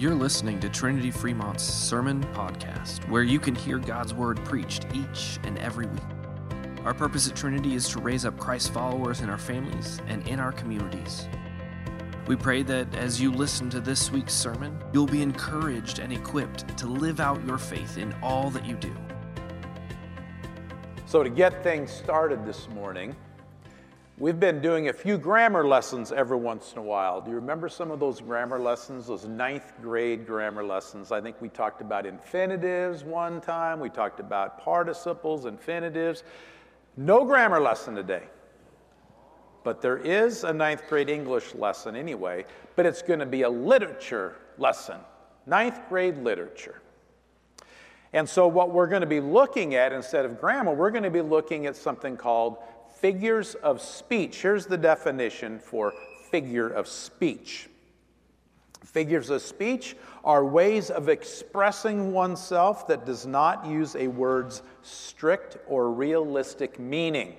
You're listening to Trinity Fremont's Sermon Podcast, where you can hear God's Word preached each and every week. Our purpose at Trinity is to raise up Christ followers in our families and in our communities. We pray that as you listen to this week's sermon, you'll be encouraged and equipped to live out your faith in all that you do. So, to get things started this morning, we've been doing a few grammar lessons every once in a while. Do you remember some of those grammar lessons, those ninth grade grammar lessons? I think we talked about infinitives one time, we talked about participles, infinitives. No grammar lesson today. But there is a ninth grade English lesson anyway, but it's going to be a literature lesson. Ninth grade literature. And so, what we're going to be looking at instead of grammar, we're going to be looking at something called figures of speech. Here's the definition for figure of speech figures of speech are ways of expressing oneself that does not use a word's strict or realistic meaning.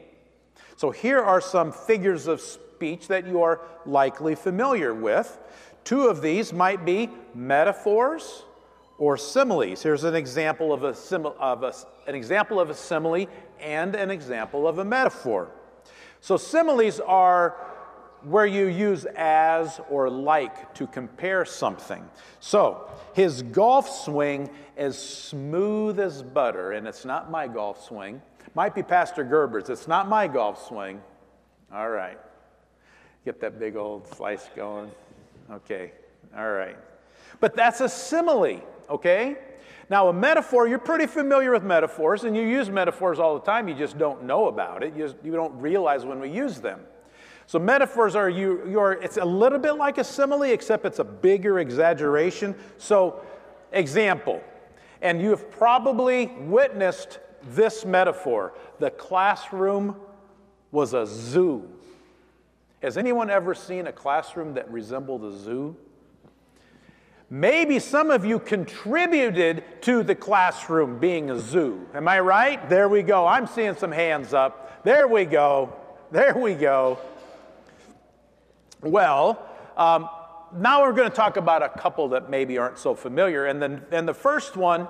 So, here are some figures of speech that you are likely familiar with. Two of these might be metaphors or similes. Here's an example of, a, sim- of a, an example of a simile and an example of a metaphor. So similes are where you use as or like to compare something. So his golf swing is smooth as butter, and it's not my golf swing. Might be Pastor Gerber's. It's not my golf swing. All right. Get that big old slice going. Okay. All right. But that's a simile okay? Now, a metaphor, you're pretty familiar with metaphors, and you use metaphors all the time, you just don't know about it. You, just, you don't realize when we use them. So, metaphors are, you, you're, it's a little bit like a simile, except it's a bigger exaggeration. So, example, and you have probably witnessed this metaphor the classroom was a zoo. Has anyone ever seen a classroom that resembled a zoo? Maybe some of you contributed to the classroom being a zoo. Am I right? There we go. I'm seeing some hands up. There we go. There we go. Well, um, now we're going to talk about a couple that maybe aren't so familiar. And then and the first one,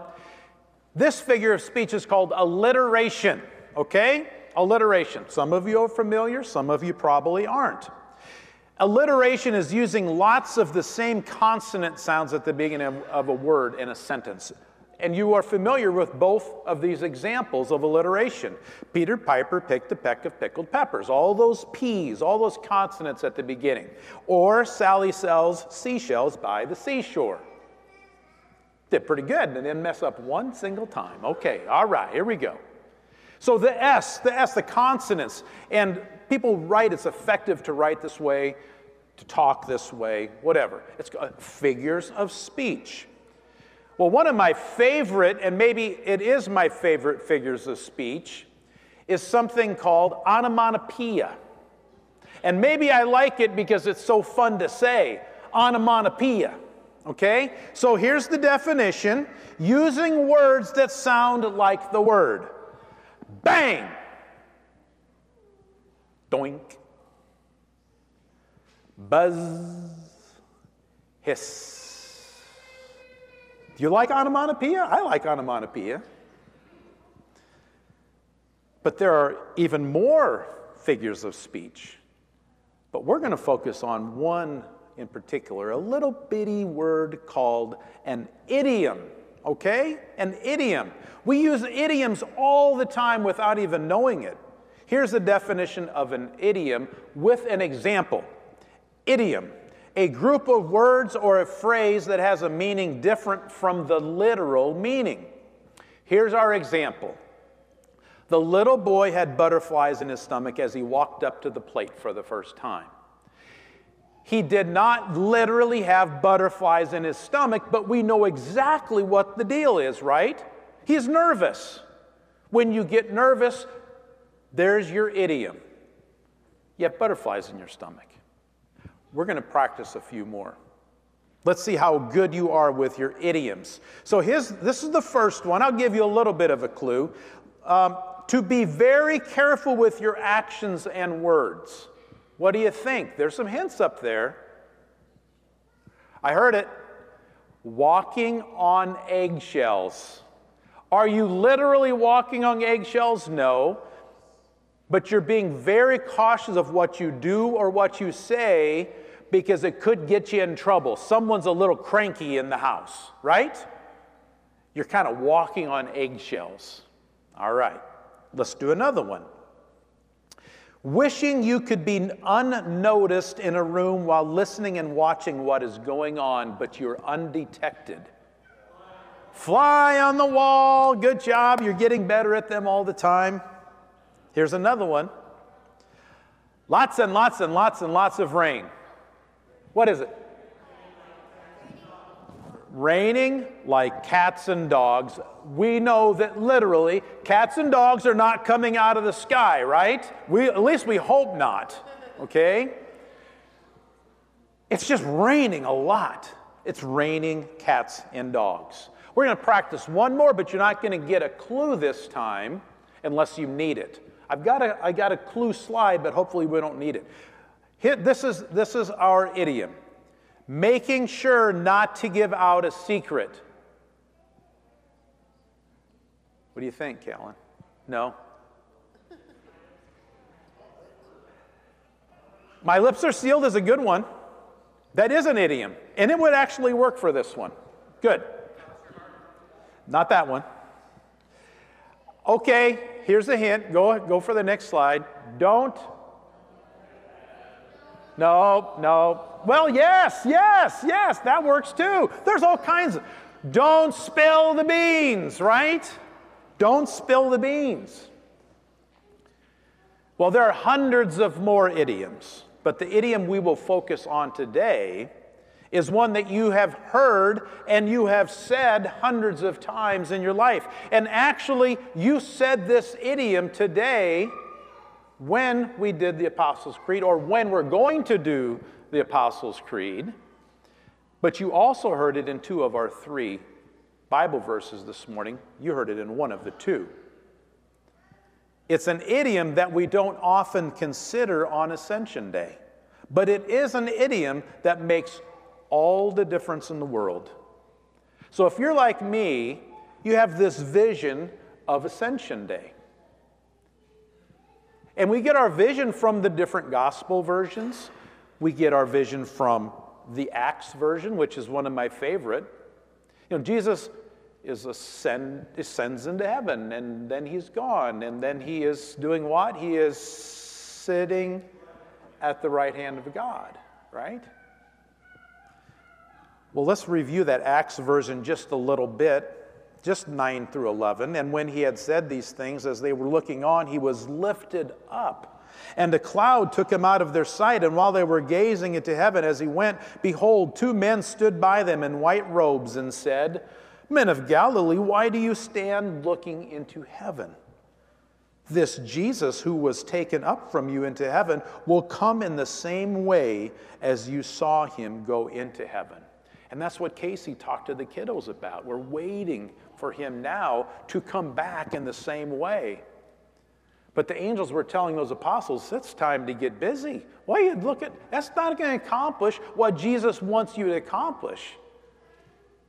this figure of speech is called alliteration. Okay? Alliteration. Some of you are familiar, some of you probably aren't. Alliteration is using lots of the same consonant sounds at the beginning of, a word in a sentence. And you are familiar with both of these examples of alliteration. Peter Piper picked a peck of pickled peppers. All those P's, all those consonants at the beginning. Or Sally sells seashells by the seashore. Did pretty good and didn't mess up one single time. Okay, all right, here we go. So the S, the S, the consonants, and people write, it's effective to write this way to talk this way, whatever. It's uh, figures of speech. Well, one of my favorite, and maybe it is my favorite figures of speech, is something called onomatopoeia. And maybe I like it because it's so fun to say, onomatopoeia. Okay? So here's the definition using words that sound like the word. Bang! Doink buzz, hiss. Do you like onomatopoeia? I like onomatopoeia. But there are even more figures of speech. But we're going to focus on one in particular, a little bitty word called an idiom. Okay? An idiom. We use idioms all the time without even knowing it. Here's the definition of an idiom with an example. Idiom, a group of words or a phrase that has a meaning different from the literal meaning. Here's our example The little boy had butterflies in his stomach as he walked up to the plate for the first time. He did not literally have butterflies in his stomach, but we know exactly what the deal is, right? He's nervous. When you get nervous, there's your idiom. You have butterflies in your stomach. We're going to practice a few more. Let's see how good you are with your idioms. So, his, this is the first one. I'll give you a little bit of a clue. Um, to be very careful with your actions and words. What do you think? There's some hints up there. I heard it. walking on eggshells. Are you literally walking on eggshells? No. But you're being very cautious of what you do or what you say because it could get you in trouble. Someone's a little cranky in the house, right? You're kind of walking on eggshells. All right, let's do another one. Wishing you could be unnoticed in a room while listening and watching what is going on, but you're undetected. Fly on the wall, good job, you're getting better at them all the time. Here's another one lots and lots and lots and lots of rain. What is it? Raining like cats and dogs. We know that literally cats and dogs are not coming out of the sky, right? We, at least we hope not, okay? It's just raining a lot. It's raining cats and dogs. We're going to practice one more, but you're not going to get a clue this time unless you need it. I've got a, I got a clue slide, but hopefully we don't need it. Here, this, is, this is our idiom making sure not to give out a secret. What do you think, Callan? No? My lips are sealed is a good one. That is an idiom, and it would actually work for this one. Good. Not that one. Okay, here's a hint. Go, go for the next slide. Don't. No, no. Well, yes, yes, yes, that works too. There's all kinds of. Don't spill the beans, right? Don't spill the beans. Well, there are hundreds of more idioms, but the idiom we will focus on today is one that you have heard and you have said hundreds of times in your life. And actually, you said this idiom today when we did the Apostles' Creed or when we're going to do the Apostles' Creed. But you also heard it in two of our three Bible verses this morning. You heard it in one of the two. It's an idiom that we don't often consider on Ascension Day, but it is an idiom that makes all the difference in the world. So if you're like me, you have this vision of Ascension Day. And we get our vision from the different gospel versions. We get our vision from the Acts version, which is one of my favorite. You know, Jesus is ascend, ascends into heaven, and then he's gone, and then he is doing what? He is sitting at the right hand of God, right? Well, let's review that Acts version just a little bit, just 9 through 11. And when he had said these things, as they were looking on, he was lifted up. And a cloud took him out of their sight. And while they were gazing into heaven as he went, behold, two men stood by them in white robes and said, Men of Galilee, why do you stand looking into heaven? This Jesus who was taken up from you into heaven will come in the same way as you saw him go into heaven. And that's what Casey talked to the kiddos about. We're waiting for him now to come back in the same way. But the angels were telling those apostles, it's time to get busy. Why you look at that's not going to accomplish what Jesus wants you to accomplish.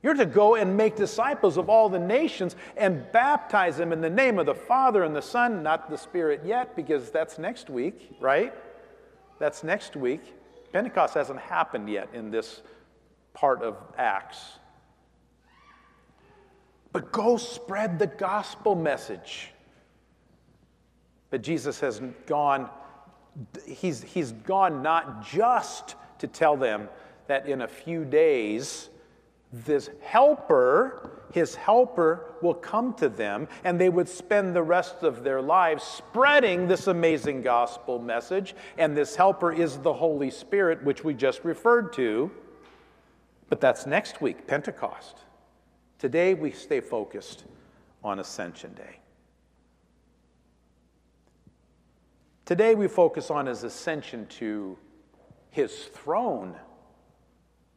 You're to go and make disciples of all the nations and baptize them in the name of the Father and the Son, not the Spirit yet, because that's next week, right? That's next week. Pentecost hasn't happened yet in this part of Acts. But go spread the gospel message. But Jesus has gone, he's, he's gone not just to tell them that in a few days, this helper, his helper, will come to them, and they would spend the rest of their lives spreading this amazing gospel message. And this helper is the Holy Spirit, which we just referred to. But that's next week, Pentecost. Today, we stay focused on Ascension Day. Today, we focus on his ascension to his throne.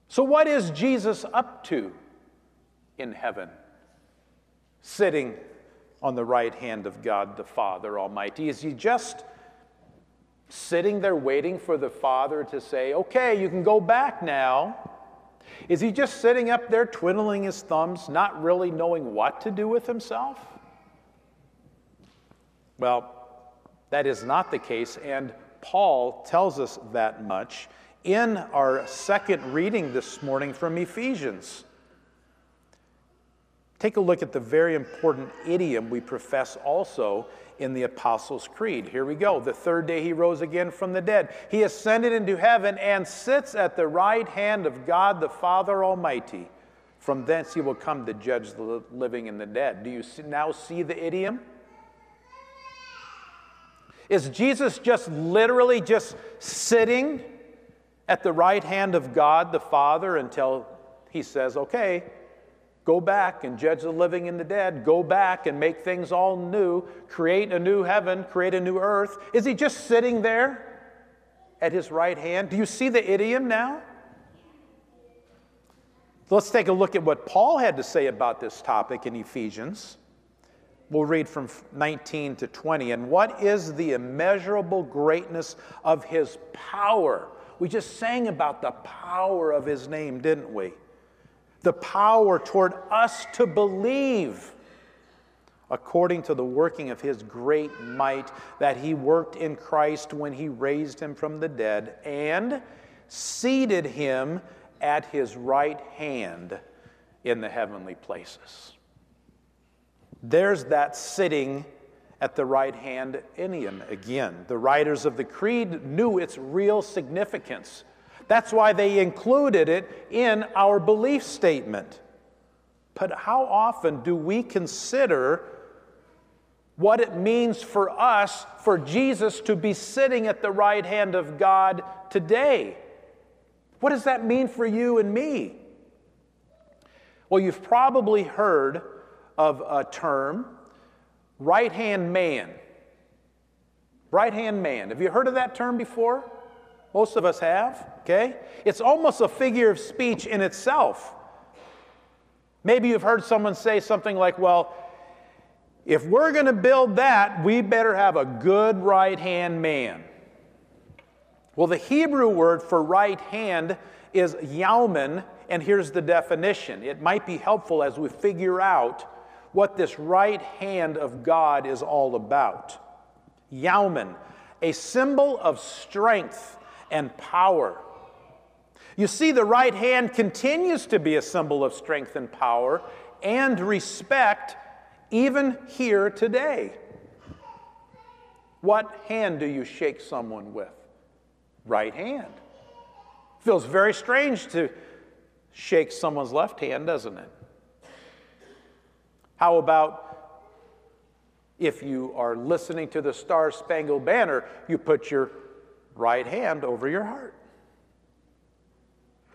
So, what is Jesus up to in heaven? Sitting on the right hand of God the Father Almighty. Is he just sitting there waiting for the Father to say, okay, you can go back now? Is he just sitting up there twiddling his thumbs, not really knowing what to do with himself? Well, that is not the case, and Paul tells us that much in our second reading this morning from Ephesians. Take a look at the very important idiom we profess also in the Apostles' Creed. Here we go. The third day he rose again from the dead. He ascended into heaven and sits at the right hand of God the Father Almighty. From thence he will come to judge the living and the dead. Do you now see the idiom? Is Jesus just literally just sitting at the right hand of God the Father until he says, okay, Go back and judge the living and the dead. Go back and make things all new. Create a new heaven, create a new earth. Is he just sitting there at his right hand? Do you see the idiom now? Let's take a look at what Paul had to say about this topic in Ephesians. We'll read from 19 to 20. And what is the immeasurable greatness of his power? We just sang about the power of his name, didn't we? The power toward us to believe according to the working of his great might that he worked in Christ when he raised him from the dead and seated him at his right hand in the heavenly places. There's that sitting at the right hand idiom again. The writers of the Creed knew its real significance. That's why they included it in our belief statement. But how often do we consider what it means for us, for Jesus to be sitting at the right hand of God today? What does that mean for you and me? Well, you've probably heard of a term, right hand man. Right hand man. Have you heard of that term before? Most of us have, okay? It's almost a figure of speech in itself. Maybe you've heard someone say something like, well, if we're going to build that, we better have a good right hand man. Well, the Hebrew word for right hand is yaumen, and here's the definition. It might be helpful as we figure out what this right hand of God is all about. Yaumen, a symbol of strength and power. You see, the right hand continues to be a symbol of strength and power and respect even here today. What hand do you shake someone with? Right hand. Feels very strange to shake someone's left hand, doesn't it? How about if you are listening to the Star Spangled Banner, you put your right hand over your heart.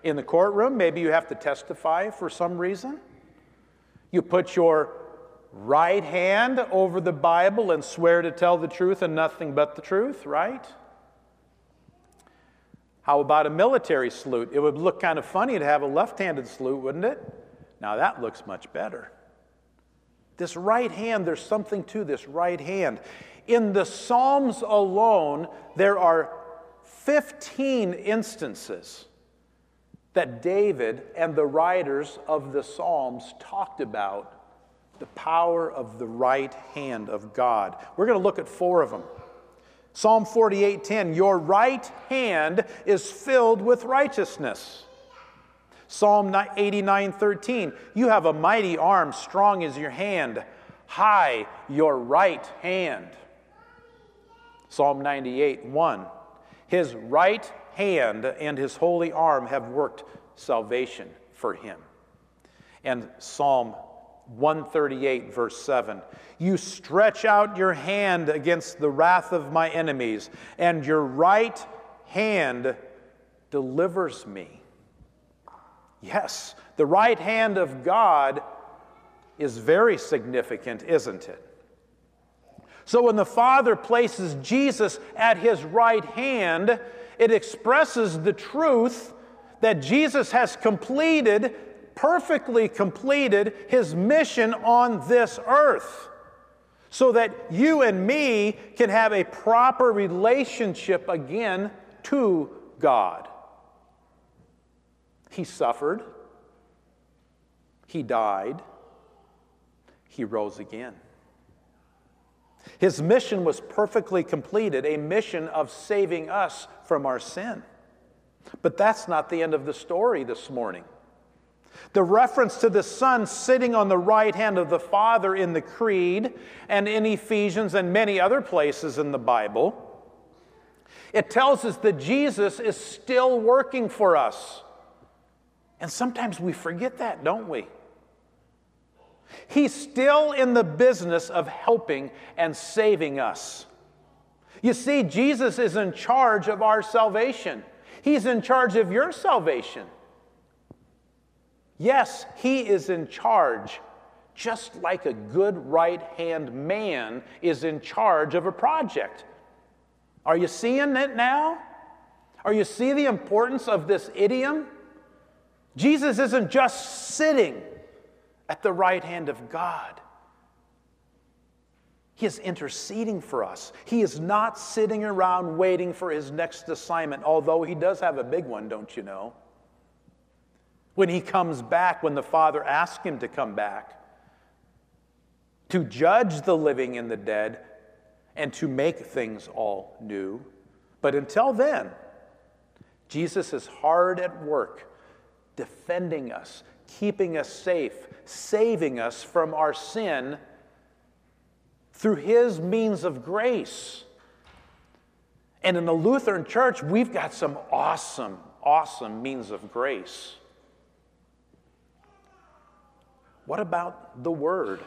In the courtroom, maybe you have to testify for some reason. You put your right hand over the Bible and swear to tell the truth and nothing but the truth, right? How about a military salute? It would look kind of funny to have a left handed salute, wouldn't it? Now that looks much better. This right hand, there's something to this right hand. In the Psalms alone, there are 15 instances that David and the writers of the Psalms talked about the power of the right hand of God. We're going to look at four of them. Psalm 48:10, your right hand is filled with righteousness. Psalm 89:13, you have a mighty arm, strong as your hand, high your right hand. Psalm 98:1, his right hand and his holy arm have worked salvation for him. And Psalm 138, verse 7 You stretch out your hand against the wrath of my enemies, and your right hand delivers me. Yes, the right hand of God is very significant, isn't it? So when the Father places Jesus at his right hand, it expresses the truth that Jesus has completed, perfectly completed, his mission on this earth. So that you and me can have a proper relationship again to God. He suffered, He died, He rose again. His mission was perfectly completed, a mission of saving us from our sin. But that's not the end of the story this morning. The reference to the Son sitting on the right hand of the Father in the Creed and in Ephesians and many other places in the Bible, it tells us that Jesus is still working for us. And sometimes we forget that, don't we? He's still in the business of helping and saving us. You see, Jesus is in charge of our salvation. He's in charge of your salvation. Yes, He is in charge, just like a good right hand man is in charge of a project. Are you seeing it now? Are you seeing the importance of this idiom? Jesus isn't just sitting at the right hand of God. He is interceding for us. He is not sitting around waiting for his next assignment, although he does have a big one, don't you know? When he comes back, when the Father asks him to come back, to judge the living and the dead, and to make things all new. But until then, Jesus is hard at work defending us, keeping us safe, saving us from our sin through his means of grace. And in the Lutheran Church, we've got some awesome, awesome means of grace. What about the Word?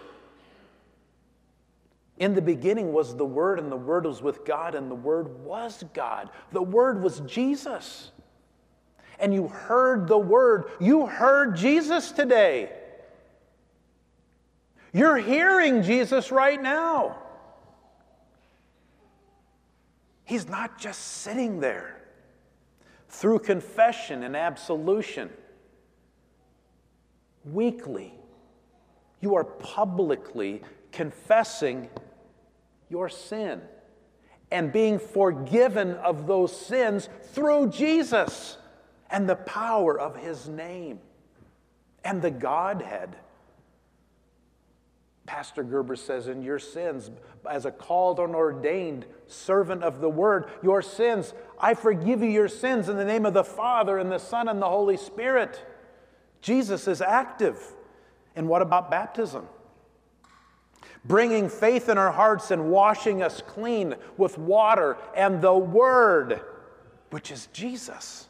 In the beginning was the Word, and the Word was with God, and the Word was God. The Word was Jesus. And you heard the Word. You heard Jesus today. You're hearing Jesus right now. He's not just sitting there. Through confession and absolution, weekly, you are publicly confessing your sin and being forgiven of those sins through Jesus and the power of his name and the Godhead. Pastor Gerber says, in your sins, as a called and ordained servant of the word, your sins, I forgive you your sins in the name of the Father and the Son and the Holy Spirit. Jesus is active. And what about baptism? Bringing faith in our hearts and washing us clean with water and the Word, which is Jesus.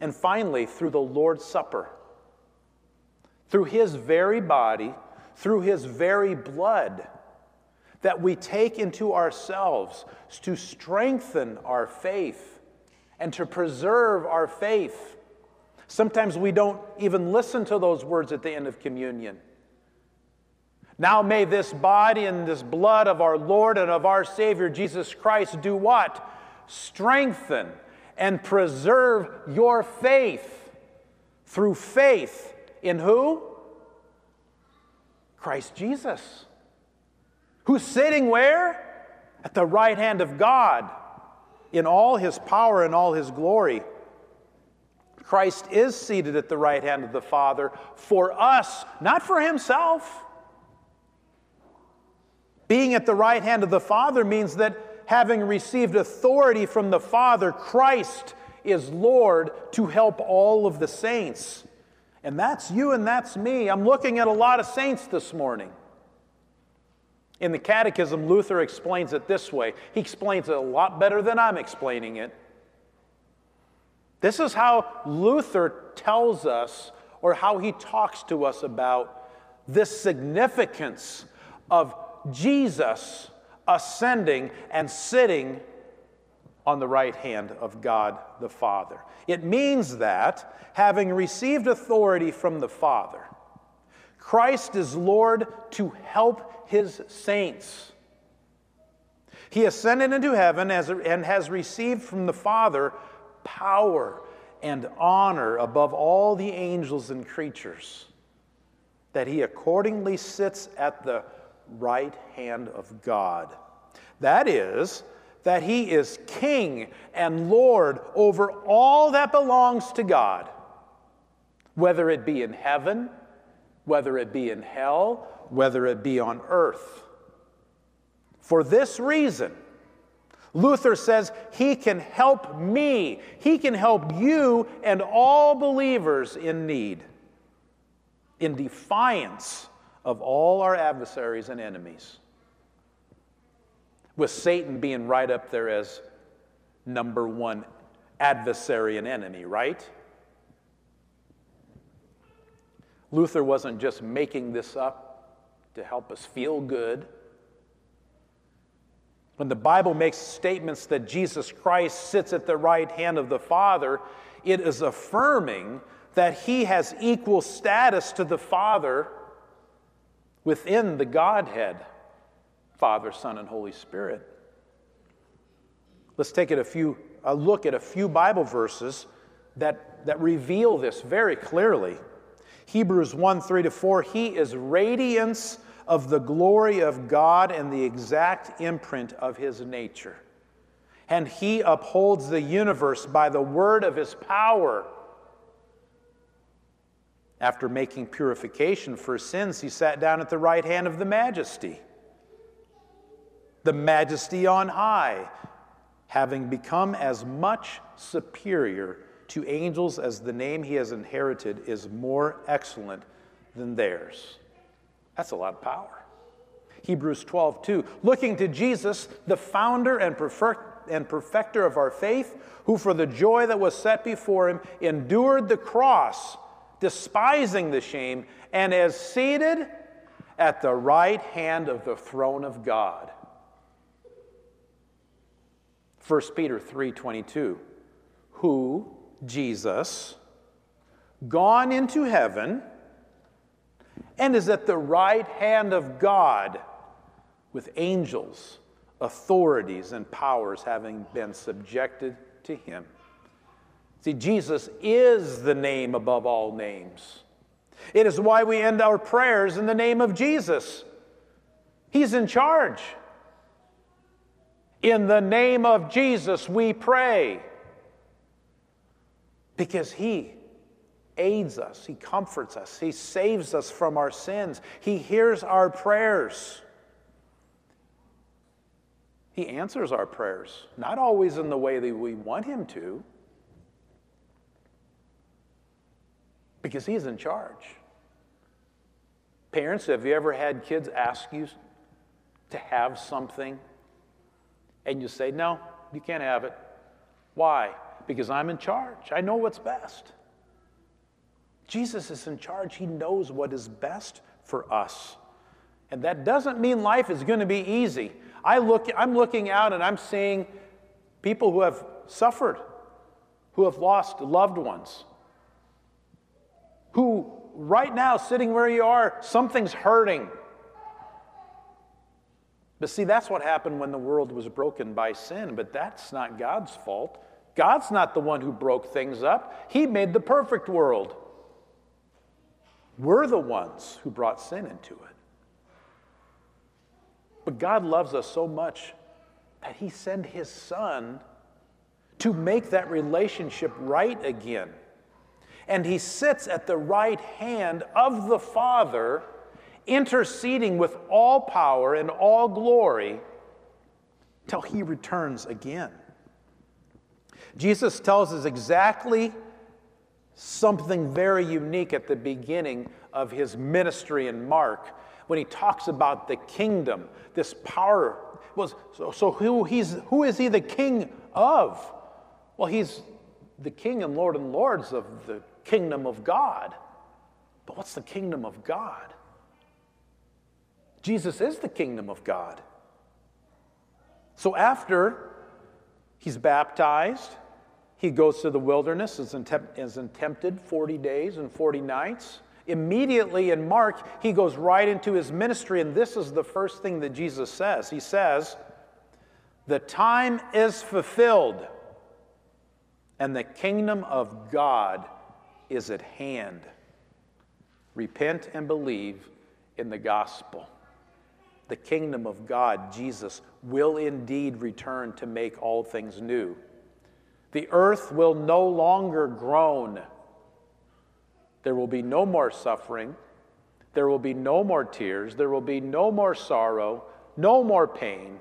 And finally, through the Lord's Supper, through His very body, through His very blood, that we take into ourselves to strengthen our faith and to preserve our faith Sometimes we don't even listen to those words at the end of communion. Now may this body and this blood of our Lord and of our Savior Jesus Christ do what? Strengthen and preserve your faith through faith in who? Christ Jesus. Who's sitting where? At the right hand of God in all his power and all his glory. Christ is seated at the right hand of the Father for us, not for himself. Being at the right hand of the Father means that having received authority from the Father, Christ is Lord to help all of the saints. And that's you and that's me. I'm looking at a lot of saints this morning. In the Catechism, Luther explains it this way. He explains it a lot better than I'm explaining it. This is how Luther tells us, or how he talks to us about this significance of Jesus ascending and sitting on the right hand of God the Father. It means that, having received authority from the Father, Christ is Lord to help his saints. He ascended into heaven and has received from the Father power and honor above all the angels and creatures, that he accordingly sits at the right hand of God. That is, that he is king and Lord over all that belongs to God, whether it be in heaven, whether it be in hell, whether it be on earth. For this reason, Luther says he can help me, he can help you and all believers in need, in defiance of all our adversaries and enemies with Satan being right up there as number one adversary and enemy, right? Luther wasn't just making this up to help us feel good. When the Bible makes statements that Jesus Christ sits at the right hand of the Father, it is affirming that he has equal status to the Father within the Godhead. Father, Son, and Holy Spirit. Let's take a few a look at a few Bible verses that, that reveal this very clearly. Hebrews 1 3 to 4, He is radiance of the glory of God and the exact imprint of His nature. And He upholds the universe by the word of His power. After making purification for sins, He sat down at the right hand of the majesty the majesty on high, having become as much superior to angels as the name he has inherited is more excellent than theirs. That's a lot of power. Hebrews 12, 2. Looking to Jesus, the founder and, and perfecter of our faith, who for the joy that was set before him endured the cross, despising the shame, and is seated at the right hand of the throne of God. 1 Peter 3:22 who Jesus gone into heaven and is at the right hand of God with angels authorities and powers having been subjected to him See Jesus is the name above all names. It is why we end our prayers in the name of Jesus. He's in charge. In the name of Jesus, we pray. Because He aids us, He comforts us, He saves us from our sins, He hears our prayers. He answers our prayers, not always in the way that we want Him to, because He's in charge. Parents, have you ever had kids ask you to have something and you say, No, you can't have it. Why? Because I'm in charge. I know what's best. Jesus is in charge. He knows what is best for us. And that doesn't mean life is going to be easy. I look, I'm looking out and I'm seeing people who have suffered, who have lost loved ones, who right now, sitting where you are, something's hurting. But see, that's what happened when the world was broken by sin, but that's not God's fault. God's not the one who broke things up, He made the perfect world. We're the ones who brought sin into it. But God loves us so much that He sent His Son to make that relationship right again. And He sits at the right hand of the Father interceding with all power and all glory till he returns again. Jesus tells us exactly something very unique at the beginning of his ministry in Mark when he talks about the kingdom, this power. Well, so, so who, he's, who is he the king of? Well, he's the king and Lord and lords of the kingdom of God. But what's the kingdom of God? Jesus is the kingdom of God. So after he's baptized, he goes to the wilderness, is, is tempted 40 days and 40 nights. Immediately in Mark, he goes right into his ministry, and this is the first thing that Jesus says. He says, The time is fulfilled, and the kingdom of God is at hand. Repent and believe in the gospel. the kingdom of God, Jesus, will indeed return to make all things new. The earth will no longer groan. There will be no more suffering. There will be no more tears. There will be no more sorrow, no more pain.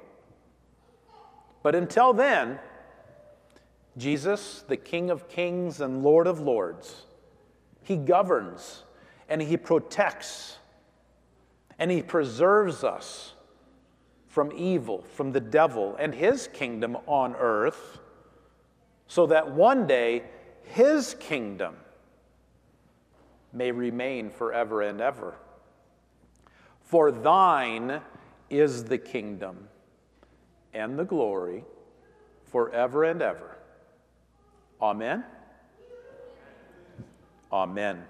But until then, Jesus, the King of kings and Lord of lords, he governs and he protects and he preserves us from evil, from the devil and his kingdom on earth, so that one day his kingdom may remain forever and ever. For thine is the kingdom and the glory forever and ever. Amen. Amen.